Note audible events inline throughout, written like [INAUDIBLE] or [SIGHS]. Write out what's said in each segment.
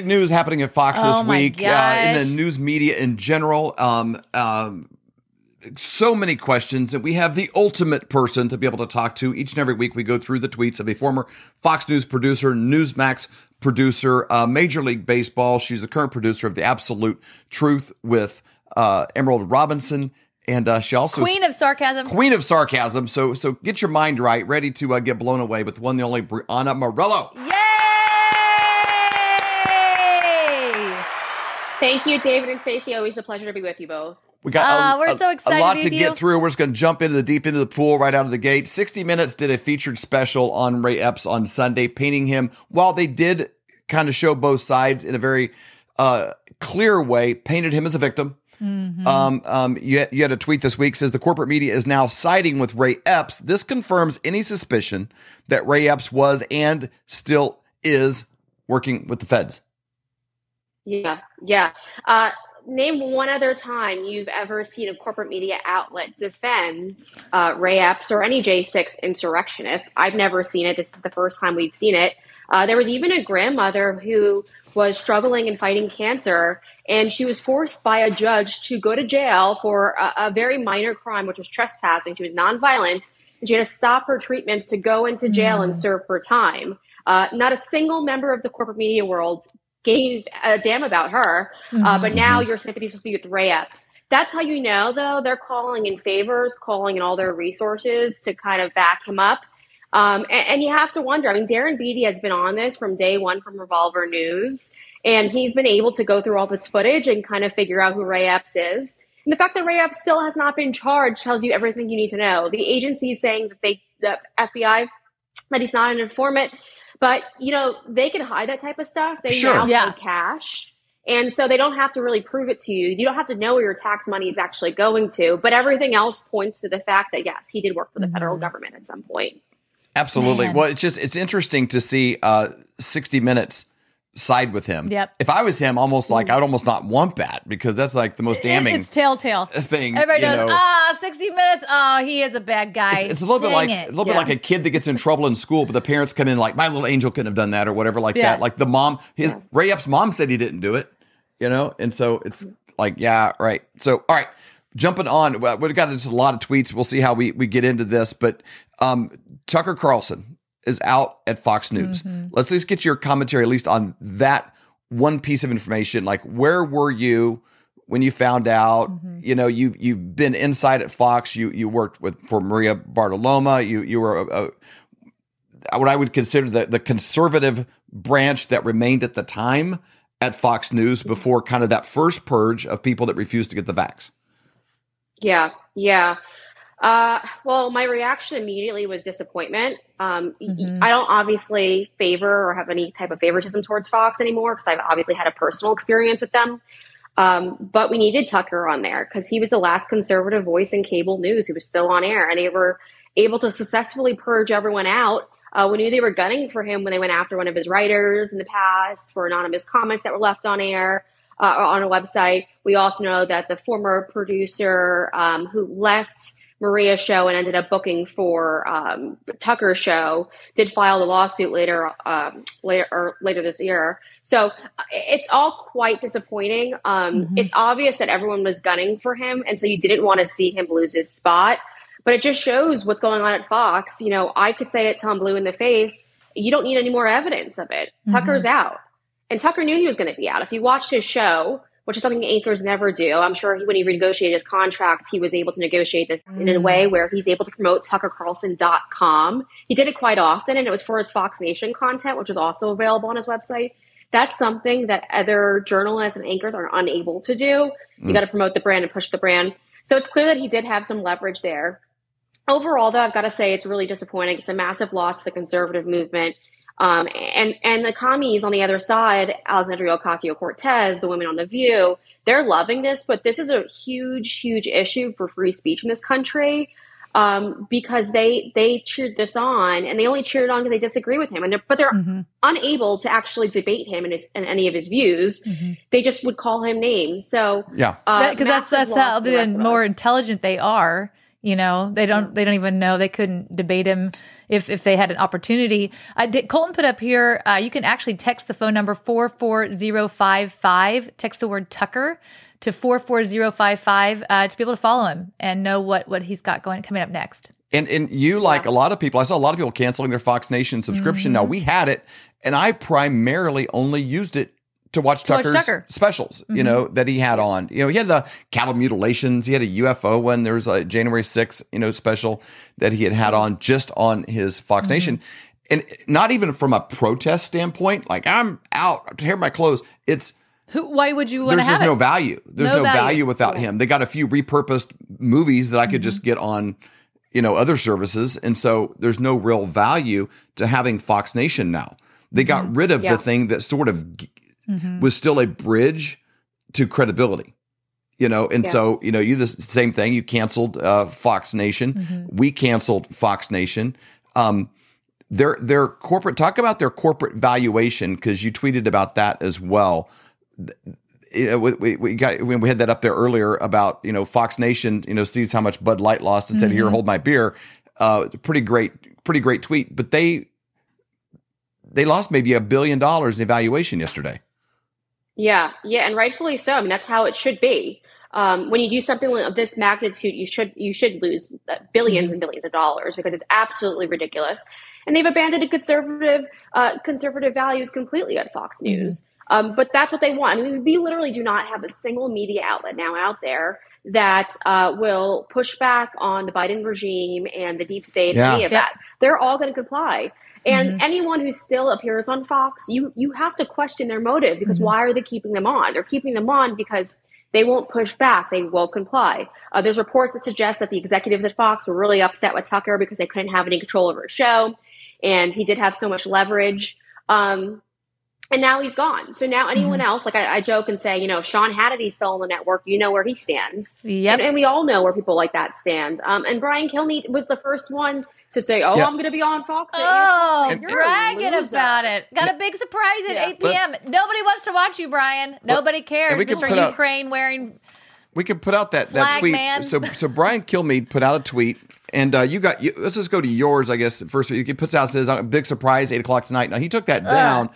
big news happening at Fox Oh this week uh, in the news media in general. Um, um, so many questions, and we have the ultimate person to be able to talk to each and every week. We go through the tweets of a former Fox News producer, Newsmax producer, uh, Major League Baseball. She's the current producer of The Absolute Truth with uh, Emerald Robinson, and uh, she also Queen of sarcasm. Queen of sarcasm. So, so get your mind right, ready to uh, get blown away with the one, the only Breanna Morello. Yay! Thank you, David and Stacey. Always a pleasure to be with you both. We got Ah, a, we're a- so excited a lot to to get through. We're just going to jump into the deep into the pool right out of the gate. 60 Minutes did a featured special on Ray Epps on Sunday, painting him, while they did kind of show both sides in a very uh, clear way, painted him as a victim. Mm-hmm. Um, um, you, you had a tweet this week says the corporate media is now siding with Ray Epps. This confirms any suspicion that Ray Epps was and still is working with the feds. Yeah, yeah. Uh, name one other time you've ever seen a corporate media outlet defend uh, Ray Epps or any J6 insurrectionist. I've never seen it. This is the first time we've seen it. Uh, there was even a grandmother who was struggling and fighting cancer, and she was forced by a judge to go to jail for a, a very minor crime, which was trespassing. She was nonviolent, and she had to stop her treatments to go into jail and serve her time. Uh, not a single member of the corporate media world gave a damn about her. Uh, but now your sympathy is supposed to be with Ray Epps. That's how you know, though, they're calling in favors, calling in all their resources to kind of back him up. Um, and, and you have to wonder. I mean, Darren Beattie has been on this from day one from Revolver News, and he's been able to go through all this footage and kind of figure out who Ray Epps is. And the fact that Ray Epps still has not been charged tells you everything you need to know. The agency is saying that they, the FBI, that he's not an informant, but you know they can hide that type of stuff. They Sure. now Yeah. have cash. And so they don't have to really prove it to you. You don't have to know where your tax money is actually going to. But everything else points to the fact that, yes, he did work for the federal government at some point. Absolutely. Man. Well, it's just it's interesting to see uh 60 minutes side with him. Yep. If I was him, almost like I'd almost not want that because that's like the most damning It's telltale. thing. Everybody knows. know. Ah, 60 minutes. Oh, he is a bad guy. It's, it's a little bit like it. a little Yeah. bit like a kid that gets in trouble in school, but the parents come in like my little angel couldn't have done that or whatever like Yeah. that. Like the mom, his Ray Epps' mom said he didn't do it, you know, and so it's like yeah, right. So all right, jumping on, we've got just a lot of tweets. We'll see how we we get into this, but um, Tucker Carlson is out at Fox News. Mm-hmm. Let's just get your commentary at least on that one piece of information. Like where were you? when you found out, mm-hmm. you know, you you've been inside at Fox. You you worked with for Maria Bartiromo. You you were a, a, what I would consider the the conservative branch that remained at the time at Fox News before kind of that first purge of people that refused to get the vax. Yeah, yeah. Uh, well, my reaction immediately was disappointment. Um, Mhm. I don't obviously favor or have any type of favoritism towards Fox anymore because I've obviously had a personal experience with them. Um, but we needed Tucker on there because he was the last conservative voice in cable news who was still on air, and they were able to successfully purge everyone out. Uh, we knew they were gunning for him when they went after one of his writers in the past for anonymous comments that were left on air uh, or on a website. We also know that the former producer um, who left Maria's show and ended up booking for um, Tucker's show did file the lawsuit later um, later or later this year. So uh, it's all quite disappointing. Um, Mhm. It's obvious that everyone was gunning for him, and so you didn't want to see him lose his spot. But it just shows what's going on at Fox. You know, I could say it I'm blue in the face. You don't need any more evidence of it. Mhm. Tucker's out. And Tucker knew he was going to be out. If you watched his show, which is something anchors never do, I'm sure he, when he renegotiated his contract, he was able to negotiate this in a Mm. way where he's able to promote tuckercarlson.com. He did it quite often, and it was for his Fox Nation content, which was also available on his website. That's something that other journalists and anchors are unable to do. You Mm. got to promote the brand and push the brand. So it's clear that he did have some leverage there. Overall, though, I've got to say it's really disappointing. It's a massive loss to the conservative movement. Um, and and the commies on the other side, Alexandria Ocasio Cortez, the women on the View, they're loving this, but this is a huge, huge issue for free speech in this country um, because they they cheered this on, and they only cheered on because they disagree with him, and they're, but they're Mhm. unable to actually debate him and, his, and any of his views. Mhm. They just would call him names. So Yeah. uh, because that's that's how loss to the rest the of more intelligent they are. You know, they don't they don't even know they couldn't debate him if if they had an opportunity. Uh, did, Colton put up here. Uh, you can actually text the phone number four four zero five five. Text the word Tucker to four four zero five five uh, to be able to follow him and know what what he's got going coming up next. And and you like a lot of people, I saw a lot of people canceling their Fox Nation subscription. Now we had it, and I primarily only used it to watch To watch Tucker's Tucker. specials. You know that he had on. You know he had the cattle mutilations. He had a UFO one. There was a January 6th, you know, special that he had had on just on his Fox Nation. And not even from a protest standpoint, like I'm out, tear my clothes. It's Who? Why would you want to there's just no it? value. There's No no, value. value, without him. They got a few repurposed movies that I could Mm-hmm. just get on, you know, other services, and so there's no real value to having Fox Nation now. They Mm-hmm. got rid of Yeah. the thing that sort of g- was still a bridge to credibility. You know, and Yeah. so you know, you the same thing. You canceled uh, Fox Nation. Mm-hmm. We canceled Fox Nation. Um, their their corporate talk about their corporate valuation because you tweeted about that as well you know, we, we, got when we had that up there earlier about you know Fox Nation you know sees how much Bud Light lost and said here hold my beer uh pretty great pretty great tweet but they they lost maybe a billion dollars in evaluation yesterday Yeah, yeah, and rightfully so. I mean, that's how it should be. Um, when you do something of this magnitude, you should you should lose uh, 1000000000s and billions of dollars because it's absolutely ridiculous. And they've abandoned conservative uh, conservative values completely at Fox News. Um, but that's what they want. I mean, we literally do not have a single media outlet now out there that uh, will push back on the Biden regime and the deep state, Yeah. any of Yep. that. They're all going to comply. And anyone who still appears on Fox, you you have to question their motive because why are they keeping them on? They're keeping them on because they won't push back. They will comply. Uh, there's reports that suggest that the executives at Fox were really upset with Tucker because they couldn't have any control over his show, and he did have so much leverage. Um, and now he's gone. So now anyone else, like I, I joke and say, you know, if Sean Hannity's still on the network, you know where he stands. Yep. And, and we all know where people like that stand. Um, and Brian Kilmeade was the first one to say, "Oh, Yeah. I'm going to be on Fox." at Oh, And- You're a bragging about it. Got a big surprise at Yeah. 8 p.m. Nobody wants to watch you, Brian. Nobody cares. and we can Mr. put out- Ukraine wearing. we could put out that that tweet man. so so Brian Kilmeade put out a tweet and uh, you got you, let's just go to yours I guess first he puts out says uh, big surprise eight o'clock tonight now he took that down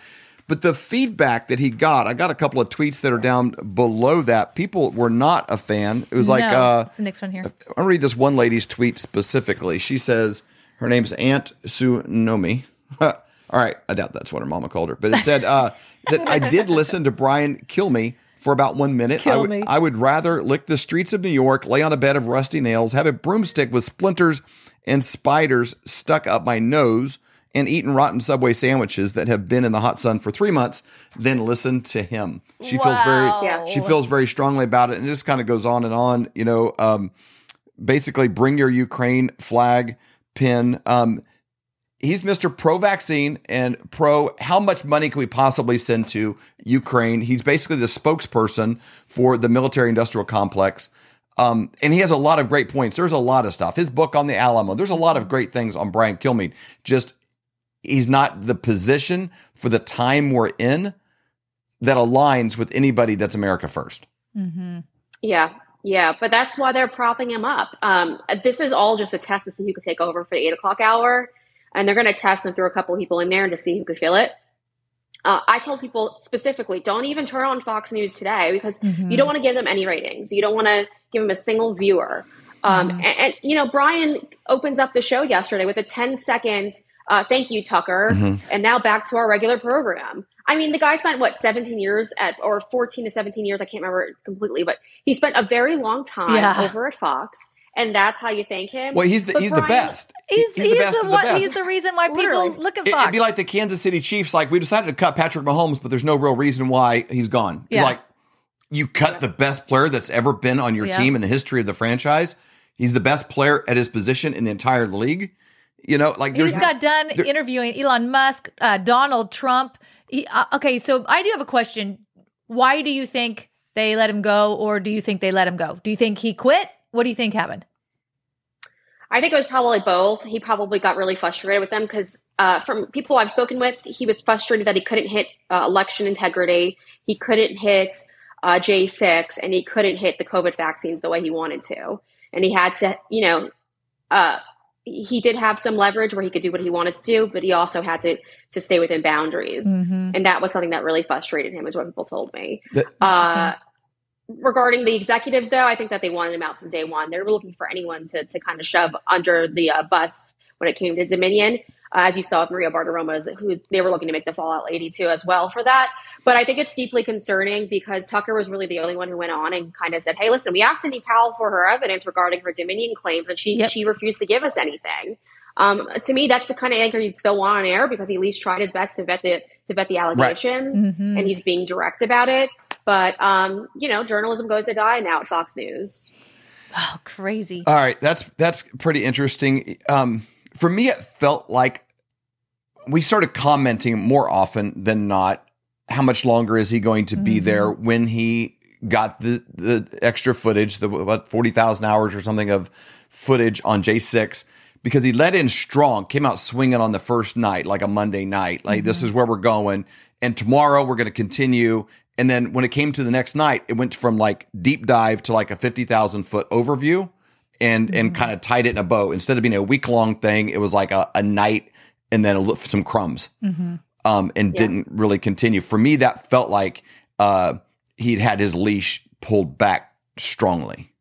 but the feedback that he got I got a couple of tweets that are down below that people were not a fan it was like no, uh it's the next one here. I'll read this one lady's tweet specifically. She says her name's Aunt Tsunomi. [LAUGHS] All right, I doubt that's what her mama called her, but it said, uh, it said I did listen to Brian kill me for about one minute. I Kill would, me. I would rather lick the streets of New York, lay on a bed of rusty nails, have a broomstick with splinters and spiders stuck up my nose, and eaten rotten Subway sandwiches that have been in the hot sun for three months, than listen to him. She feels very, Yeah. she feels very strongly about it, and it just kind of goes on and on. You know, um, basically bring your Ukraine flag pin. Um, he's Mr. Pro vaccine and pro how much money can we possibly send to Ukraine? He's basically the spokesperson for the military industrial complex. Um, and he has a lot of great points. There's a lot of stuff. His book on the Alamo, there's a lot of great things on Brian Kilmeade. Just he's not the position for the time we're in that aligns with anybody that's America first. Mm-hmm. Yeah, yeah, but that's why they're propping him up. Um, this is all just a test to see who could take over for the eight o'clock hour, and they're going to test and throw a couple people in there to see who could feel it. Uh, I told people specifically, don't even turn on Fox News today because Mm-hmm. you don't want to give them any ratings. You don't want to give them a single viewer. Um, Mm-hmm. and, and, you know, Brian opens up the show yesterday with a 10 seconds, uh, thank you, Tucker, Mm-hmm. and now back to our regular program. I mean, the guy spent what 17 years at, or 14 to 17 years. I can't remember completely, but he spent a very long time Yeah. over at Fox, and that's how you thank him. Well, he's the But he's the best. He's, he's, the, of the one, best. he's the reason why people Literally. look at It- Fox. It'd be like the Kansas City Chiefs. Like we decided to cut Patrick Mahomes, but there's no real reason why he's gone. Yeah. Like you cut the best player that's ever been on your Yeah. team in the history of the franchise. He's the best player at his position in the entire league. You know, like He there's just got done there- interviewing Elon Musk, uh, Donald Trump. Uh, okay, so I do have a question. Why do you think they let him go, or do you think they let him go? Do you think he quit? What do you think happened? I think it was probably both. He probably got really frustrated with them because, uh, from people I've spoken with, he was frustrated that he couldn't hit uh, election integrity, he couldn't hit uh, J6, and he couldn't hit the COVID vaccines the way he wanted to. and he had to, you know, uh, he did have some leverage where he could do what he wanted to do, but he also had to to stay within boundaries, Mhm. and that was something that really frustrated him, is what people told me. That- Uh, regarding the executives, though, I think that they wanted him out from day one. They were looking for anyone to to kind of shove under the uh, bus when it came to Dominion. Uh, as you saw with Maria Bartiromo, who they were looking to make the Fallout lady too as well for that. But I think it's deeply concerning because Tucker was really the only one who went on and kind of said, "Hey, listen, we asked Sidney Powell for her evidence regarding her Dominion claims, and she Yep. she refused to give us anything." Um, to me, that's the kind of anchor you'd still want on air because he at least tried his best to vet the to vet the allegations, Mhm. and he's being direct about it. But um, you know, journalism goes to die now at Fox News. Oh, crazy. All right, that's that's pretty interesting. Um, for me, it felt like we started commenting more often than not. How much longer is he going to be Mhm. there when he got the the extra footage, the what forty thousand hours or something of footage on J six? Because he let in strong, came out swinging on the first night, like a Monday night. Like this is where we're going, and tomorrow we're going to continue. And then when it came to the next night, it went from like deep dive to like a fifty thousand foot overview and and kind of tied it in a bow. Instead of being a week long thing, it was like a, a night and then a, some crumbs, Mhm. um, and Yeah. didn't really continue. For me, that felt like uh, he'd had his leash pulled back strongly.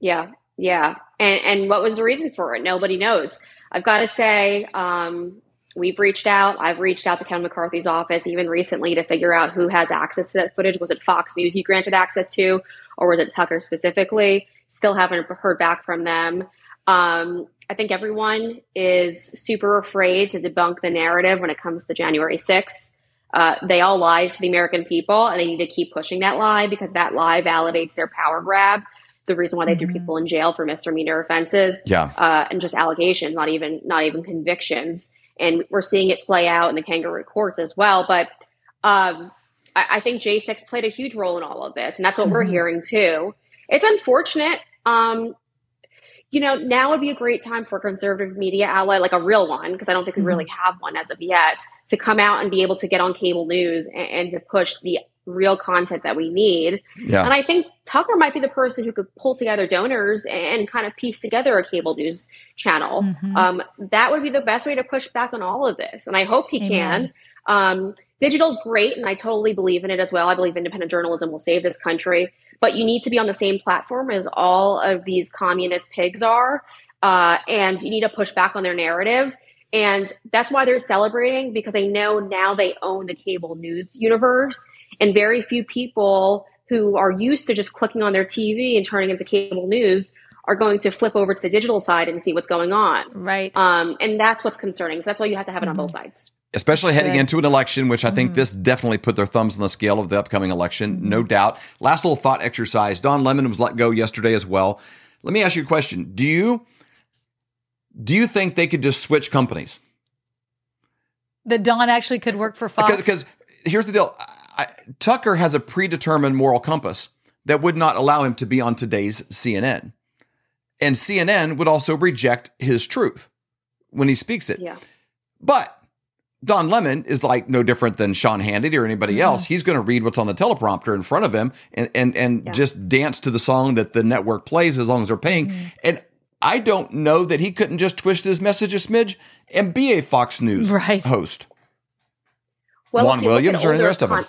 Yeah, yeah. And and what was the reason for it? Nobody knows. I've got to say, um, we've reached out. I've reached out to Kevin McCarthy's office even recently to figure out who has access to that footage. Was it Fox News you granted access to, or was it Tucker specifically? Still haven't heard back from them. Um, I think everyone is super afraid to debunk the narrative when it comes to January 6th. Uh, they all lied to the American people, and they need to keep pushing that lie because that lie validates their power grab. The reason why they threw Mhm. people in jail for misdemeanor offenses Yeah, uh, and just allegations, not even not even convictions. And we're seeing it play out in the kangaroo courts as well. But um, I, I think J6 played a huge role in all of this, and that's what we're Mhm. hearing too. It's unfortunate. Um, you know, now would be a great time for a conservative media outlet, like a real one, because I don't think we really have one as of yet, to come out and be able to get on cable news and, and to push the real content that we need. yeah. And I think Tucker might be the person who could pull together donors and kind of piece together a cable news channel. Mhm. Um, that would be the best way to push back on all of this. And I hope he Amen. can. Um, is great, and I totally believe in it as well. I believe independent journalism will save this country. But you need to be on the same platform as all of these communist pigs are. Uh, and you need to push back on their narrative. And that's why they're celebrating because they know now they own the cable news universe. And very few people who are used to just clicking on their TV and turning into cable news are going to flip over to the digital side and see what's going on. right. Um, and that's what's concerning. So that's why you have to have it on both sides. especially heading Good. into an election, which I think Mhm. this definitely put their thumbs on the scale of the upcoming election, no doubt. Last little thought exercise. Don Lemon was let go yesterday as well. Let me ask you a question. Do you do you think they could just switch companies? that Don actually could work for Fox. Because, because here's the deal. I, Tucker has a predetermined moral compass that would not allow him to be on today's CNN. And CNN would also reject his truth when he speaks it. Yeah. But Don Lemon is like no different than Sean Hannity or anybody Mhm. else. He's going to read what's on the teleprompter in front of him and and and Yeah. just dance to the song that the network plays as long as they're paying. Mhm. And I don't know that he couldn't just twist his message a smidge and be a Fox News Right. host. Well, Juan if you look at Williams or any of the rest of them?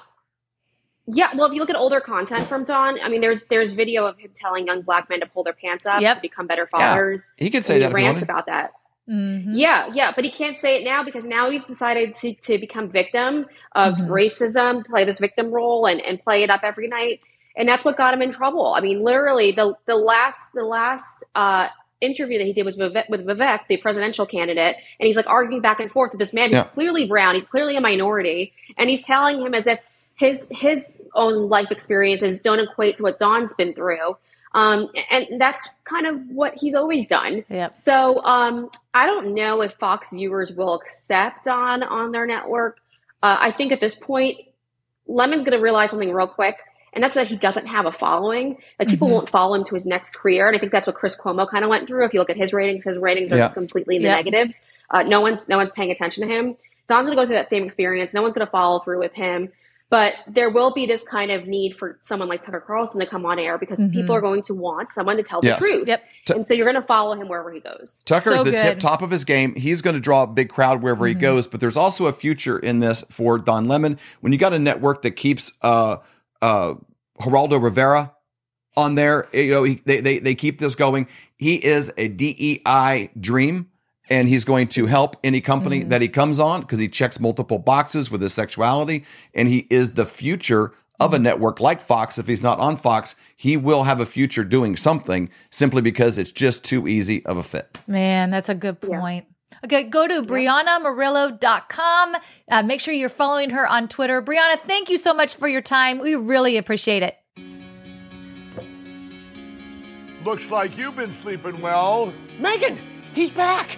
Yeah, well, if you look at older content from Don, I mean, there's there's video of him telling young black men to pull their pants up Yep. to become better fathers. Yeah. fathers. He could say and that he if he rants about that. Mhm. Yeah, yeah, but he can't say it now because now he's decided to to become victim of Mhm. racism, play this victim role, and and play it up every night, and that's what got him in trouble. I mean, literally, the the last the last uh, interview that he did was with Vivek, with Vivek, the presidential candidate, and he's like arguing back and forth with this man who's clearly brown, he's clearly a minority, and he's telling him as if his his own life experiences don't equate to what Don's been through. Um, and that's kind of what he's always done. Yep. So um, I don't know if Fox viewers will accept Don on their network. Uh, I think at this point, Lemon's going to realize something real quick, and that's that he doesn't have a following. Like people Mhm. won't follow him to his next career, and I think that's what Chris Cuomo kind of went through. If you look at his ratings, his ratings are Yeah. just completely in the Yeah. negatives. Uh, no one's no one's paying attention to him. Don's going to go through that same experience. No one's going to follow through with him. But there will be this kind of need for someone like Tucker Carlson to come on air because Mhm. people are going to want someone to tell Yes. the truth. Yep. Tu- And so you're going to follow him wherever he goes. Tucker So is the tip top of his game. He's going to draw a big crowd wherever he Mhm. goes. But there's also a future in this for Don Lemon. When you got a network that keeps uh, uh, Geraldo Rivera on there, you know he, they, they they keep this going. He is a DEI dream. And he's going to help any company Mhm. that he comes on because he checks multiple boxes with his sexuality. And he is the future of a network like Fox. If he's not on Fox, he will have a future doing something simply because it's just too easy of a fit. Man, that's a good Yeah. point. Okay, go to BreannaMorello.com. Uh, make sure you're following her on Twitter. Breanna, thank you so much for your time. We really appreciate it. Looks like you've been sleeping well, Megan, he's back.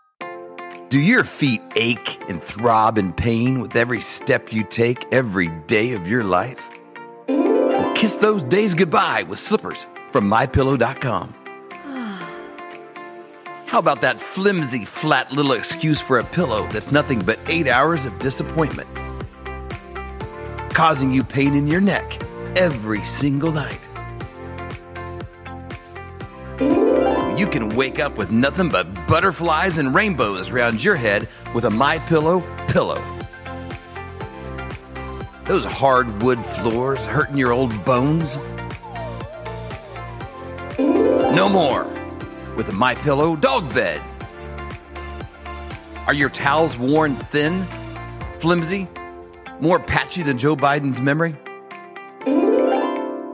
Do your feet ache and throb in pain with every step you take every day of your life? Well, kiss those days goodbye with slippers from mypillow.com. [SIGHS] How about that flimsy, flat little excuse for a pillow that's nothing but eight hours of disappointment? Causing you pain in your neck every single night. You can wake up with nothing but butterflies and rainbows around your head with a My Pillow pillow. Those hardwood floors hurting your old bones? No more with a My Pillow dog bed. Are your towels worn thin, flimsy, more patchy than Joe Biden's memory?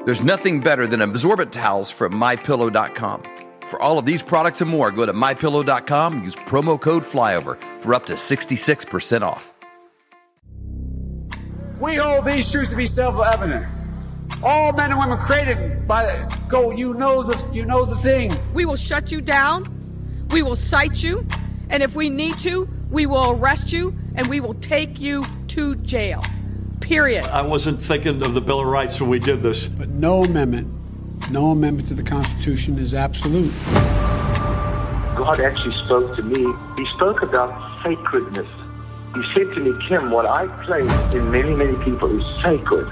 There's nothing better than absorbent towels from mypillow.com. For all of these products and more, go to mypillow.com and use promo code FLYOVER for up to 66% off. We hold these truths to be self-evident. All men and women created by go. You know the you know the thing. We will shut you down. We will cite you. And if we need to, we will arrest you and we will take you to jail. Period. I wasn't thinking of the Bill of Rights when we did this. But no amendment, no amendment to the Constitution is absolute. God actually spoke to me. He spoke about sacredness. He said to me, Kim, what I place in many, many people is sacred.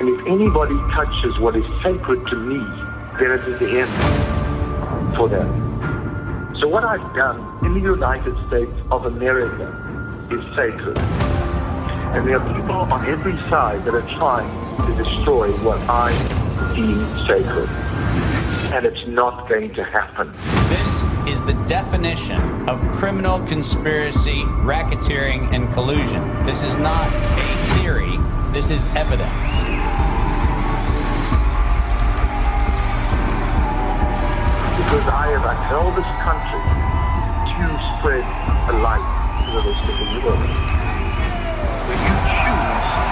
And if anybody touches what is sacred to me, then it is the end for them. So what I've done in the United States of America is sacred. And there are people on every side that are trying to destroy what I sacred. And it's not going to happen. This is the definition of criminal conspiracy, racketeering, and collusion. This is not a theory, this is evidence. Because I have upheld this country to spread a light to the rest of the world. When you choose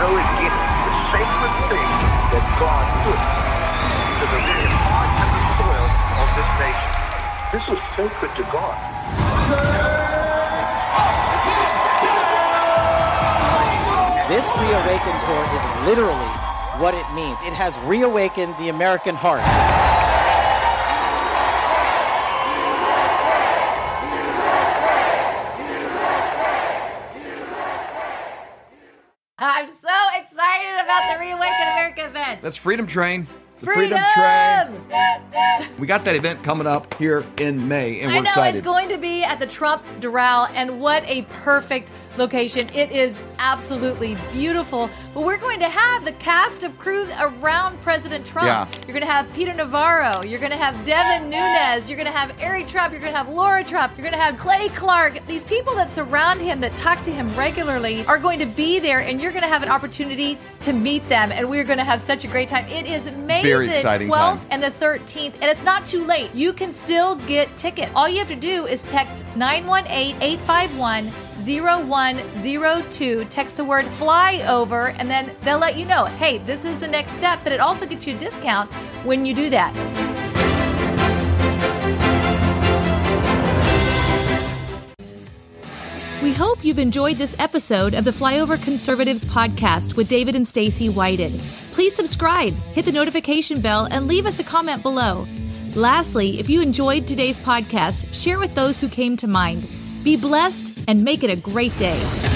go against sacred thing that God put to the very heart and the soil of this nation, this was sacred to God. This reawakened tour is literally what it means. It has reawakened the American heart. I'm so excited about the Reawaken America event. That's Freedom Train. The Freedom! Train. We got that event coming up here in May, and I we're know excited. it's going to be at the Trump Doral, and what a perfect location. It is absolutely beautiful. But we're going to have the cast of crew around President Trump. Yeah. You're going to have Peter Navarro. You're going to have Devin Nunes. You're going to have Eric Trump. You're going to have Laura Trump. You're going to have Clay Clark. These people that surround him, that talk to him regularly, are going to be there, and you're going to have an opportunity to meet them. And we're going to have such a great time. It is May Very the 12th time. and the 13th, and it's not too late. You can still get tickets. All you have to do is text 918 851 0102. Text the word flyover, and then they'll let you know hey, this is the next step, but it also gets you a discount when you do that. We hope you've enjoyed this episode of the Flyover Conservatives podcast with David and Stacy Whited. Please subscribe, hit the notification bell, and leave us a comment below. Lastly, if you enjoyed today's podcast, share with those who came to mind. Be blessed and make it a great day.